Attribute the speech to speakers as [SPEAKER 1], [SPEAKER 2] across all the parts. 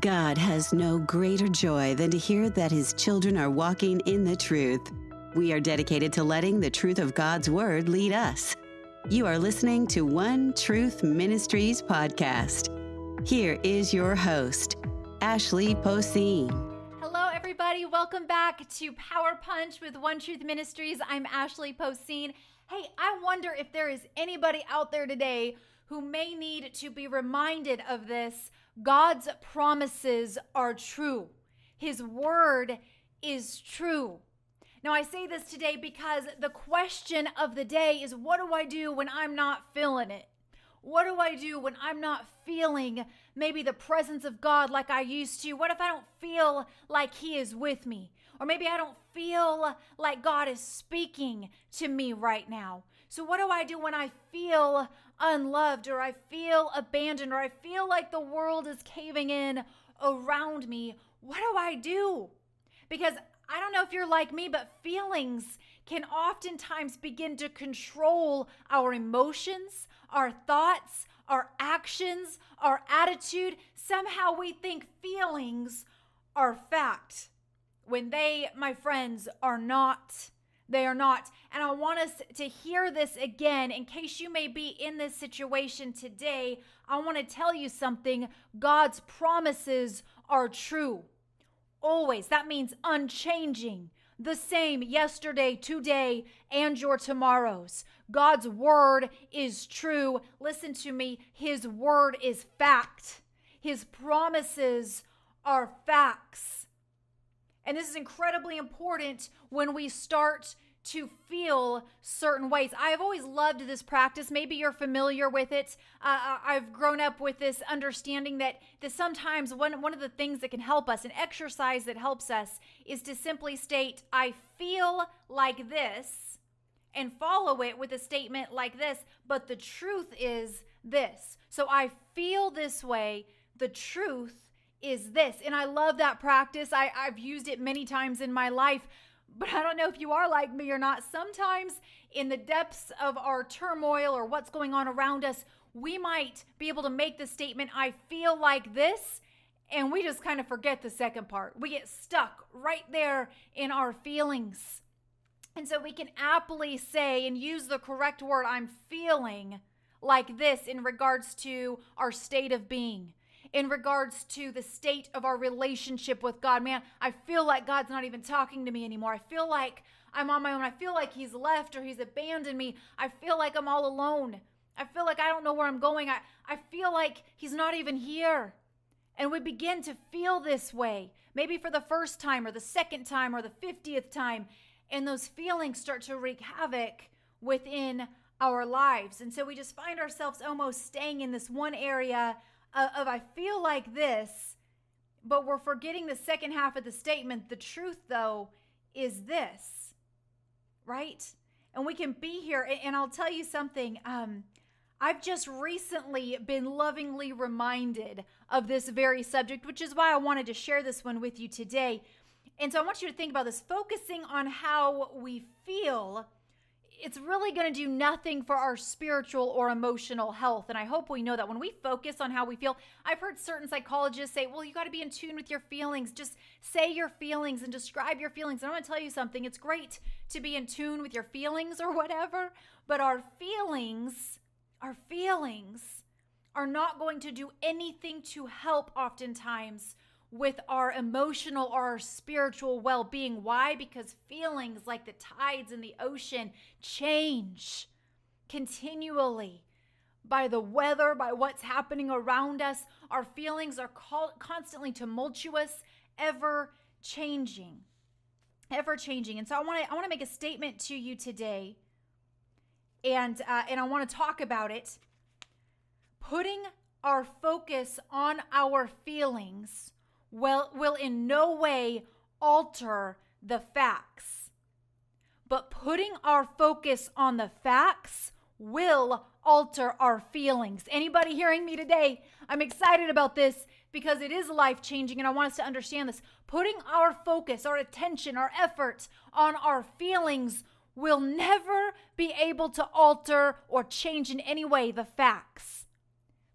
[SPEAKER 1] God has no greater joy than to hear that his children are walking in the truth. We are dedicated to letting the truth of God's word lead us. You are listening to One Truth Ministries podcast. Here is your host, Ashley Poseen.
[SPEAKER 2] Hello, everybody. Welcome back to Power Punch with One Truth Ministries. I'm Ashley Poseen. Hey, I wonder if there is anybody out there today who may need to be reminded of this. God's promises are true, His word is true. Now, I say this today because the question of the day is what do I do when I'm not feeling it? What do I do when I'm not feeling maybe the presence of God like I used to? What if I don't feel like He is with me? Or maybe I don't feel like God is speaking to me right now. So, what do I do when I feel unloved or I feel abandoned or I feel like the world is caving in around me? What do I do? Because I don't know if you're like me, but feelings can oftentimes begin to control our emotions, our thoughts, our actions, our attitude. Somehow we think feelings are fact when they, my friends, are not. They are not. And I want us to hear this again in case you may be in this situation today. I want to tell you something God's promises are true. Always. That means unchanging. The same yesterday, today, and your tomorrows. God's word is true. Listen to me. His word is fact. His promises are facts. And this is incredibly important when we start to feel certain ways. I have always loved this practice. Maybe you're familiar with it. Uh, uh, I've grown up with this understanding that, that sometimes one, one of the things that can help us, an exercise that helps us, is to simply state, I feel like this, and follow it with a statement like this, but the truth is this. So I feel this way. The truth is this. And I love that practice. I, I've used it many times in my life. But I don't know if you are like me or not. Sometimes, in the depths of our turmoil or what's going on around us, we might be able to make the statement, I feel like this, and we just kind of forget the second part. We get stuck right there in our feelings. And so we can aptly say and use the correct word, I'm feeling like this in regards to our state of being in regards to the state of our relationship with God. Man, I feel like God's not even talking to me anymore. I feel like I'm on my own. I feel like He's left or He's abandoned me. I feel like I'm all alone. I feel like I don't know where I'm going. I, I feel like He's not even here. And we begin to feel this way, maybe for the first time or the second time or the 50th time. And those feelings start to wreak havoc within our lives. And so we just find ourselves almost staying in this one area of I feel like this, but we're forgetting the second half of the statement. The truth, though, is this, right? And we can be here. And I'll tell you something. Um, I've just recently been lovingly reminded of this very subject, which is why I wanted to share this one with you today. And so I want you to think about this focusing on how we feel it's really going to do nothing for our spiritual or emotional health. And I hope we know that when we focus on how we feel, I've heard certain psychologists say, well, you got to be in tune with your feelings. Just say your feelings and describe your feelings. And going to tell you something it's great to be in tune with your feelings or whatever, but our feelings, our feelings, are not going to do anything to help oftentimes with our emotional or our spiritual well being. Why? Because feelings, like the tides in the ocean, change continually by the weather, by what's happening around us. Our feelings are constantly tumultuous, ever changing. Ever changing. And so I want to I want to make a statement to you today. And uh, and I want to talk about it. Putting our focus on our feelings will, will in no way alter the facts. But putting our focus on the facts will alter our feelings. Anybody hearing me today? I'm excited about this because it is life changing and I want us to understand this. Putting our focus, our attention, our effort on our feelings will never be able to alter or change in any way the facts.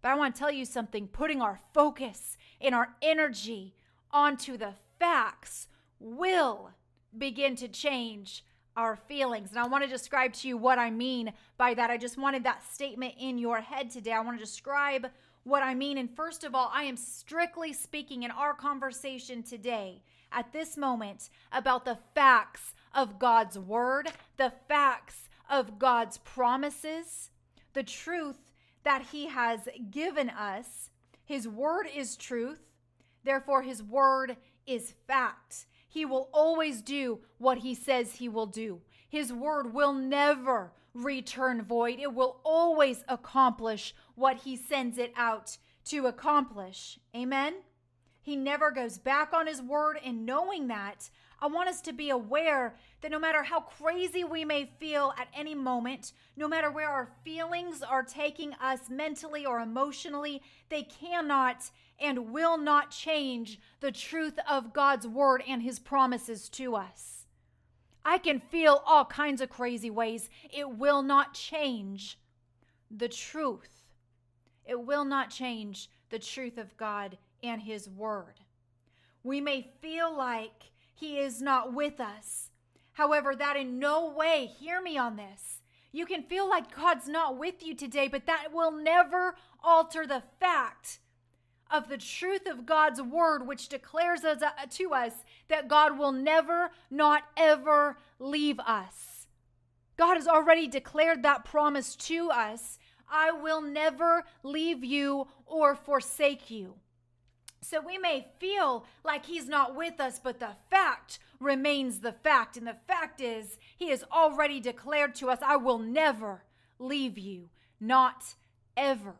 [SPEAKER 2] But I want to tell you something putting our focus and our energy onto the facts will begin to change our feelings. And I want to describe to you what I mean by that. I just wanted that statement in your head today. I want to describe what I mean. And first of all, I am strictly speaking in our conversation today at this moment about the facts of God's word, the facts of God's promises, the truth that He has given us. His word is truth, therefore, His word is fact. He will always do what He says He will do. His word will never return void, it will always accomplish what He sends it out to accomplish. Amen. He never goes back on his word. And knowing that, I want us to be aware that no matter how crazy we may feel at any moment, no matter where our feelings are taking us mentally or emotionally, they cannot and will not change the truth of God's word and his promises to us. I can feel all kinds of crazy ways. It will not change the truth. It will not change the truth of God and his word. We may feel like he is not with us. However, that in no way, hear me on this. You can feel like God's not with you today, but that will never alter the fact of the truth of God's word, which declares us, uh, to us that God will never, not ever leave us. God has already declared that promise to us I will never leave you or forsake you. So we may feel like he's not with us, but the fact remains the fact. And the fact is, he has already declared to us, I will never leave you, not ever.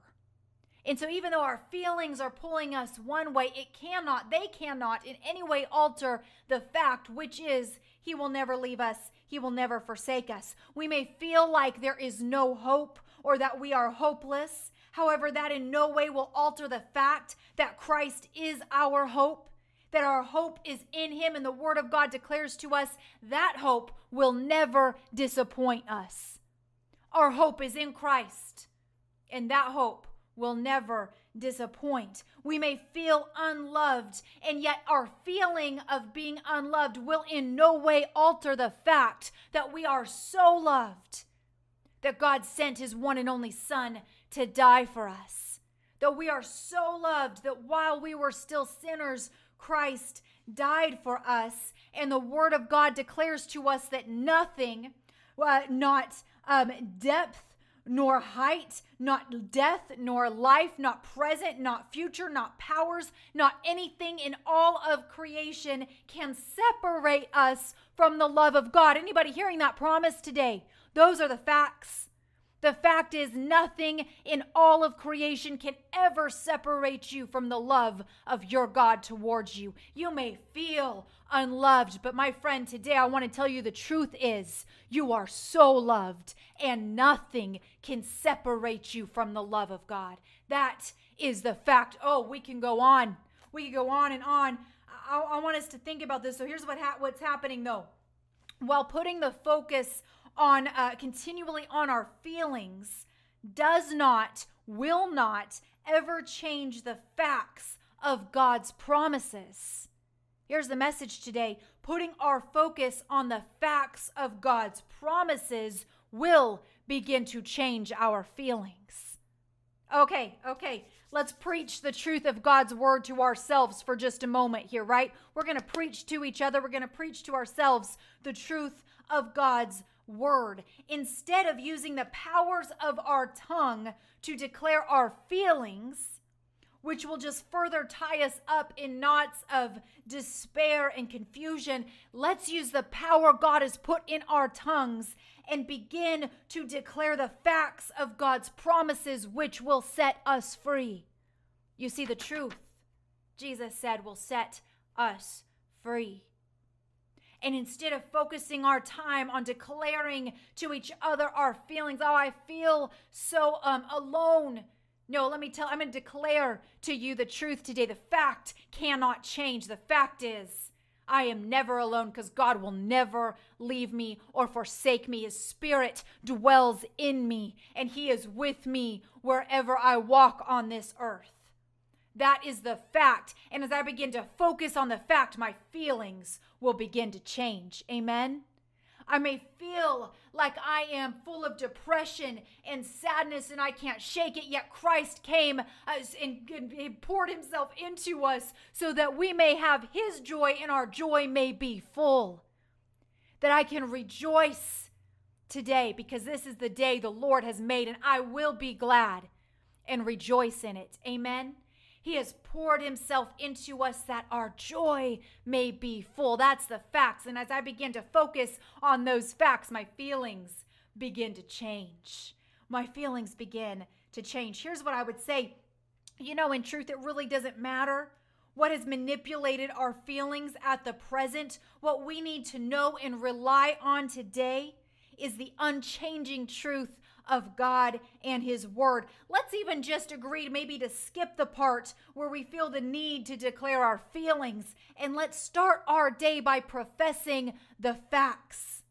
[SPEAKER 2] And so, even though our feelings are pulling us one way, it cannot, they cannot in any way alter the fact, which is, He will never leave us, He will never forsake us. We may feel like there is no hope or that we are hopeless, However, that in no way will alter the fact that Christ is our hope, that our hope is in Him, and the Word of God declares to us that hope will never disappoint us. Our hope is in Christ, and that hope will never disappoint. We may feel unloved, and yet our feeling of being unloved will in no way alter the fact that we are so loved that God sent His one and only Son to die for us. Though we are so loved that while we were still sinners, Christ died for us. And the Word of God declares to us that nothing, uh, not um, depth, nor height, not death, nor life, not present, not future, not powers, not anything in all of creation can separate us from the love of God. Anybody hearing that promise today? Those are the facts. The fact is, nothing in all of creation can ever separate you from the love of your God towards you. You may feel unloved, but my friend, today I want to tell you the truth is you are so loved, and nothing can separate you from the love of God. That is the fact. Oh, we can go on. We can go on and on. I, I want us to think about this. So here's what ha- what's happening though. While putting the focus on uh, continually on our feelings does not, will not ever change the facts of God's promises. Here's the message today putting our focus on the facts of God's promises will begin to change our feelings. Okay, okay, let's preach the truth of God's word to ourselves for just a moment here, right? We're going to preach to each other, we're going to preach to ourselves the truth of God's word instead of using the powers of our tongue to declare our feelings, which will just further tie us up in knots of despair and confusion. Let's use the power God has put in our tongues and begin to declare the facts of God's promises, which will set us free. You see, the truth, Jesus said, will set us free. And instead of focusing our time on declaring to each other our feelings, oh, I feel so um, alone. No, let me tell, I'm going to declare to you the truth today. The fact cannot change. The fact is, I am never alone because God will never leave me or forsake me. His spirit dwells in me and He is with me wherever I walk on this earth. That is the fact. And as I begin to focus on the fact, my feelings will begin to change. Amen. I may feel like I am full of depression and sadness and I can't shake it, yet Christ came uh, and poured himself into us so that we may have his joy and our joy may be full. That I can rejoice today because this is the day the Lord has made and I will be glad and rejoice in it. Amen. He has poured himself into us that our joy may be full. That's the facts. And as I begin to focus on those facts, my feelings begin to change. My feelings begin to change. Here's what I would say you know, in truth, it really doesn't matter what has manipulated our feelings at the present. What we need to know and rely on today is the unchanging truth of God and His Word. Let's even just agree maybe to skip the part where we feel the need to declare our feelings and let's start our day by professing the facts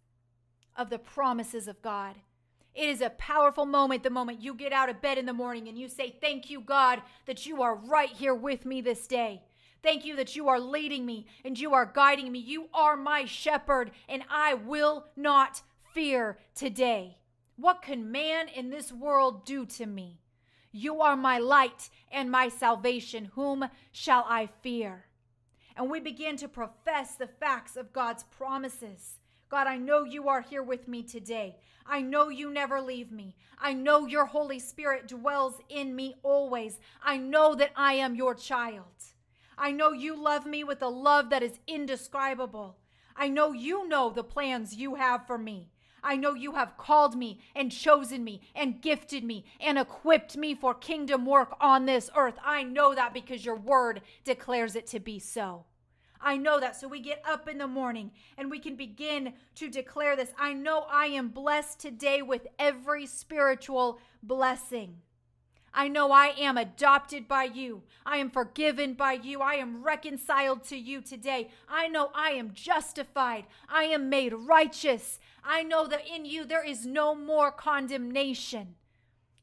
[SPEAKER 2] of the promises of God. It is a powerful moment the moment you get out of bed in the morning and you say, Thank you, God, that you are right here with me this day. Thank you that you are leading me and you are guiding me. You are my shepherd, and I will not fear today. What can man in this world do to me? You are my light and my salvation. Whom shall I fear? And we begin to profess the facts of God's promises. God, I know you are here with me today. I know you never leave me. I know your Holy Spirit dwells in me always. I know that I am your child. I know you love me with a love that is indescribable. I know you know the plans you have for me. I know you have called me and chosen me and gifted me and equipped me for kingdom work on this earth. I know that because your word declares it to be so. I know that. So we get up in the morning and we can begin to declare this. I know I am blessed today with every spiritual blessing. I know I am adopted by you. I am forgiven by you. I am reconciled to you today. I know I am justified. I am made righteous. I know that in you there is no more condemnation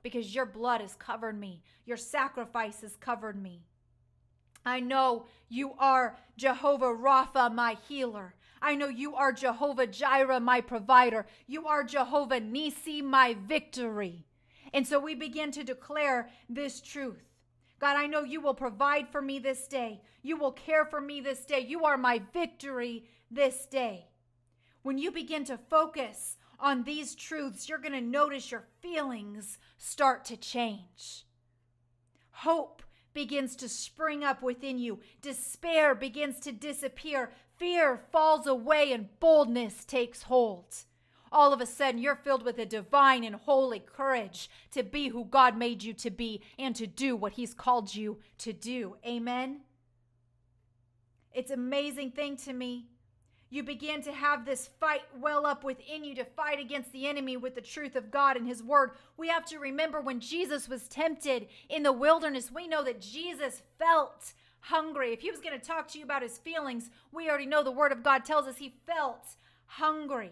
[SPEAKER 2] because your blood has covered me, your sacrifice has covered me. I know you are Jehovah Rapha, my healer. I know you are Jehovah Jireh, my provider. You are Jehovah Nisi, my victory. And so we begin to declare this truth. God, I know you will provide for me this day. You will care for me this day. You are my victory this day. When you begin to focus on these truths, you're going to notice your feelings start to change. Hope begins to spring up within you, despair begins to disappear, fear falls away, and boldness takes hold all of a sudden you're filled with a divine and holy courage to be who God made you to be and to do what He's called you to do. Amen. It's amazing thing to me. You begin to have this fight well up within you to fight against the enemy with the truth of God and His Word. We have to remember when Jesus was tempted in the wilderness, we know that Jesus felt hungry. If He was going to talk to you about His feelings, we already know the Word of God tells us He felt hungry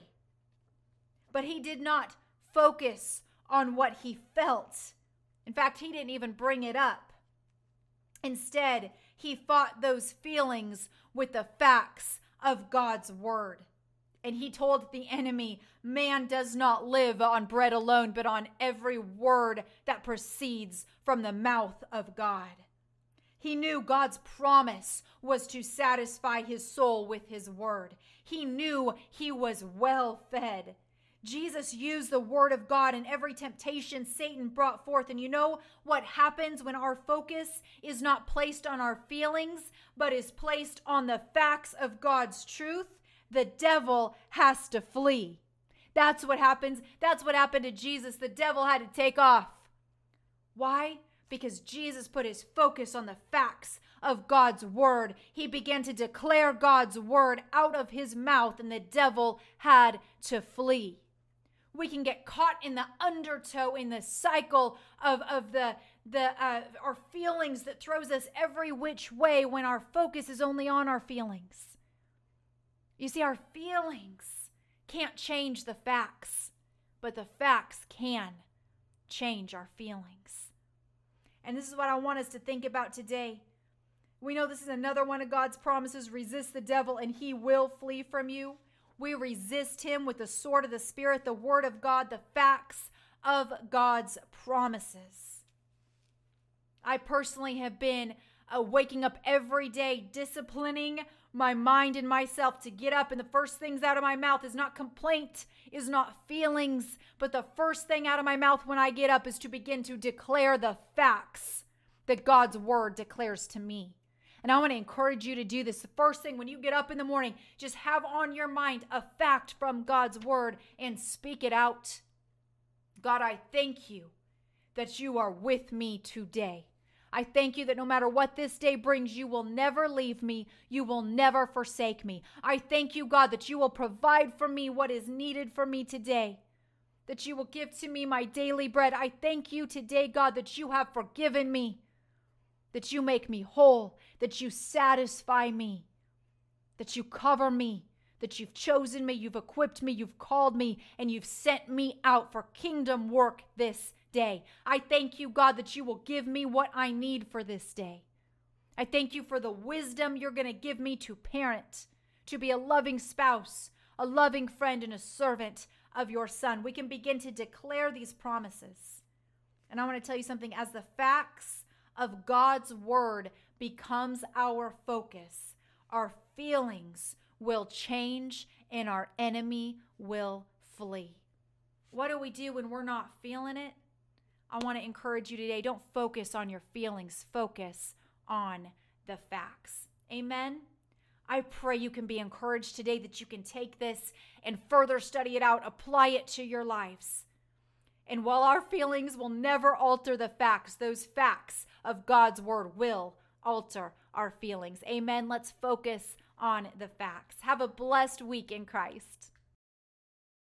[SPEAKER 2] but he did not focus on what he felt. In fact, he didn't even bring it up. Instead, he fought those feelings with the facts of God's word. And he told the enemy, Man does not live on bread alone, but on every word that proceeds from the mouth of God. He knew God's promise was to satisfy his soul with his word. He knew he was well fed. Jesus used the word of God in every temptation Satan brought forth. And you know what happens when our focus is not placed on our feelings, but is placed on the facts of God's truth? The devil has to flee. That's what happens. That's what happened to Jesus. The devil had to take off. Why? Because Jesus put his focus on the facts of God's word. He began to declare God's word out of his mouth, and the devil had to flee we can get caught in the undertow in the cycle of, of the the uh, our feelings that throws us every which way when our focus is only on our feelings you see our feelings can't change the facts but the facts can change our feelings And this is what I want us to think about today. We know this is another one of God's promises resist the devil, and he will flee from you. We resist him with the sword of the Spirit, the word of God, the facts of God's promises. I personally have been uh, waking up every day, disciplining my mind and myself to get up, and the first things out of my mouth is not complaint, is not feelings, but the first thing out of my mouth when I get up is to begin to declare the facts that God's word declares to me. And I want to encourage you to do this. The first thing when you get up in the morning, just have on your mind a fact from God's word and speak it out. God, I thank you that you are with me today. I thank you that no matter what this day brings, you will never leave me. You will never forsake me. I thank you, God, that you will provide for me what is needed for me today, that you will give to me my daily bread. I thank you today, God, that you have forgiven me, that you make me whole, that you satisfy me, that you cover me, that you've chosen me, you've equipped me, you've called me, and you've sent me out for kingdom work this day. I thank you, God, that you will give me what I need for this day. I thank you for the wisdom you're going to give me to parent, to be a loving spouse, a loving friend, and a servant of your son. We can begin to declare these promises. And I want to tell you something as the facts of God's word becomes our focus, our feelings will change and our enemy will flee. What do we do when we're not feeling it? I want to encourage you today don't focus on your feelings, focus on the facts. Amen. I pray you can be encouraged today that you can take this and further study it out, apply it to your lives. And while our feelings will never alter the facts, those facts of God's word will alter our feelings. Amen. Let's focus on the facts. Have a blessed week in Christ.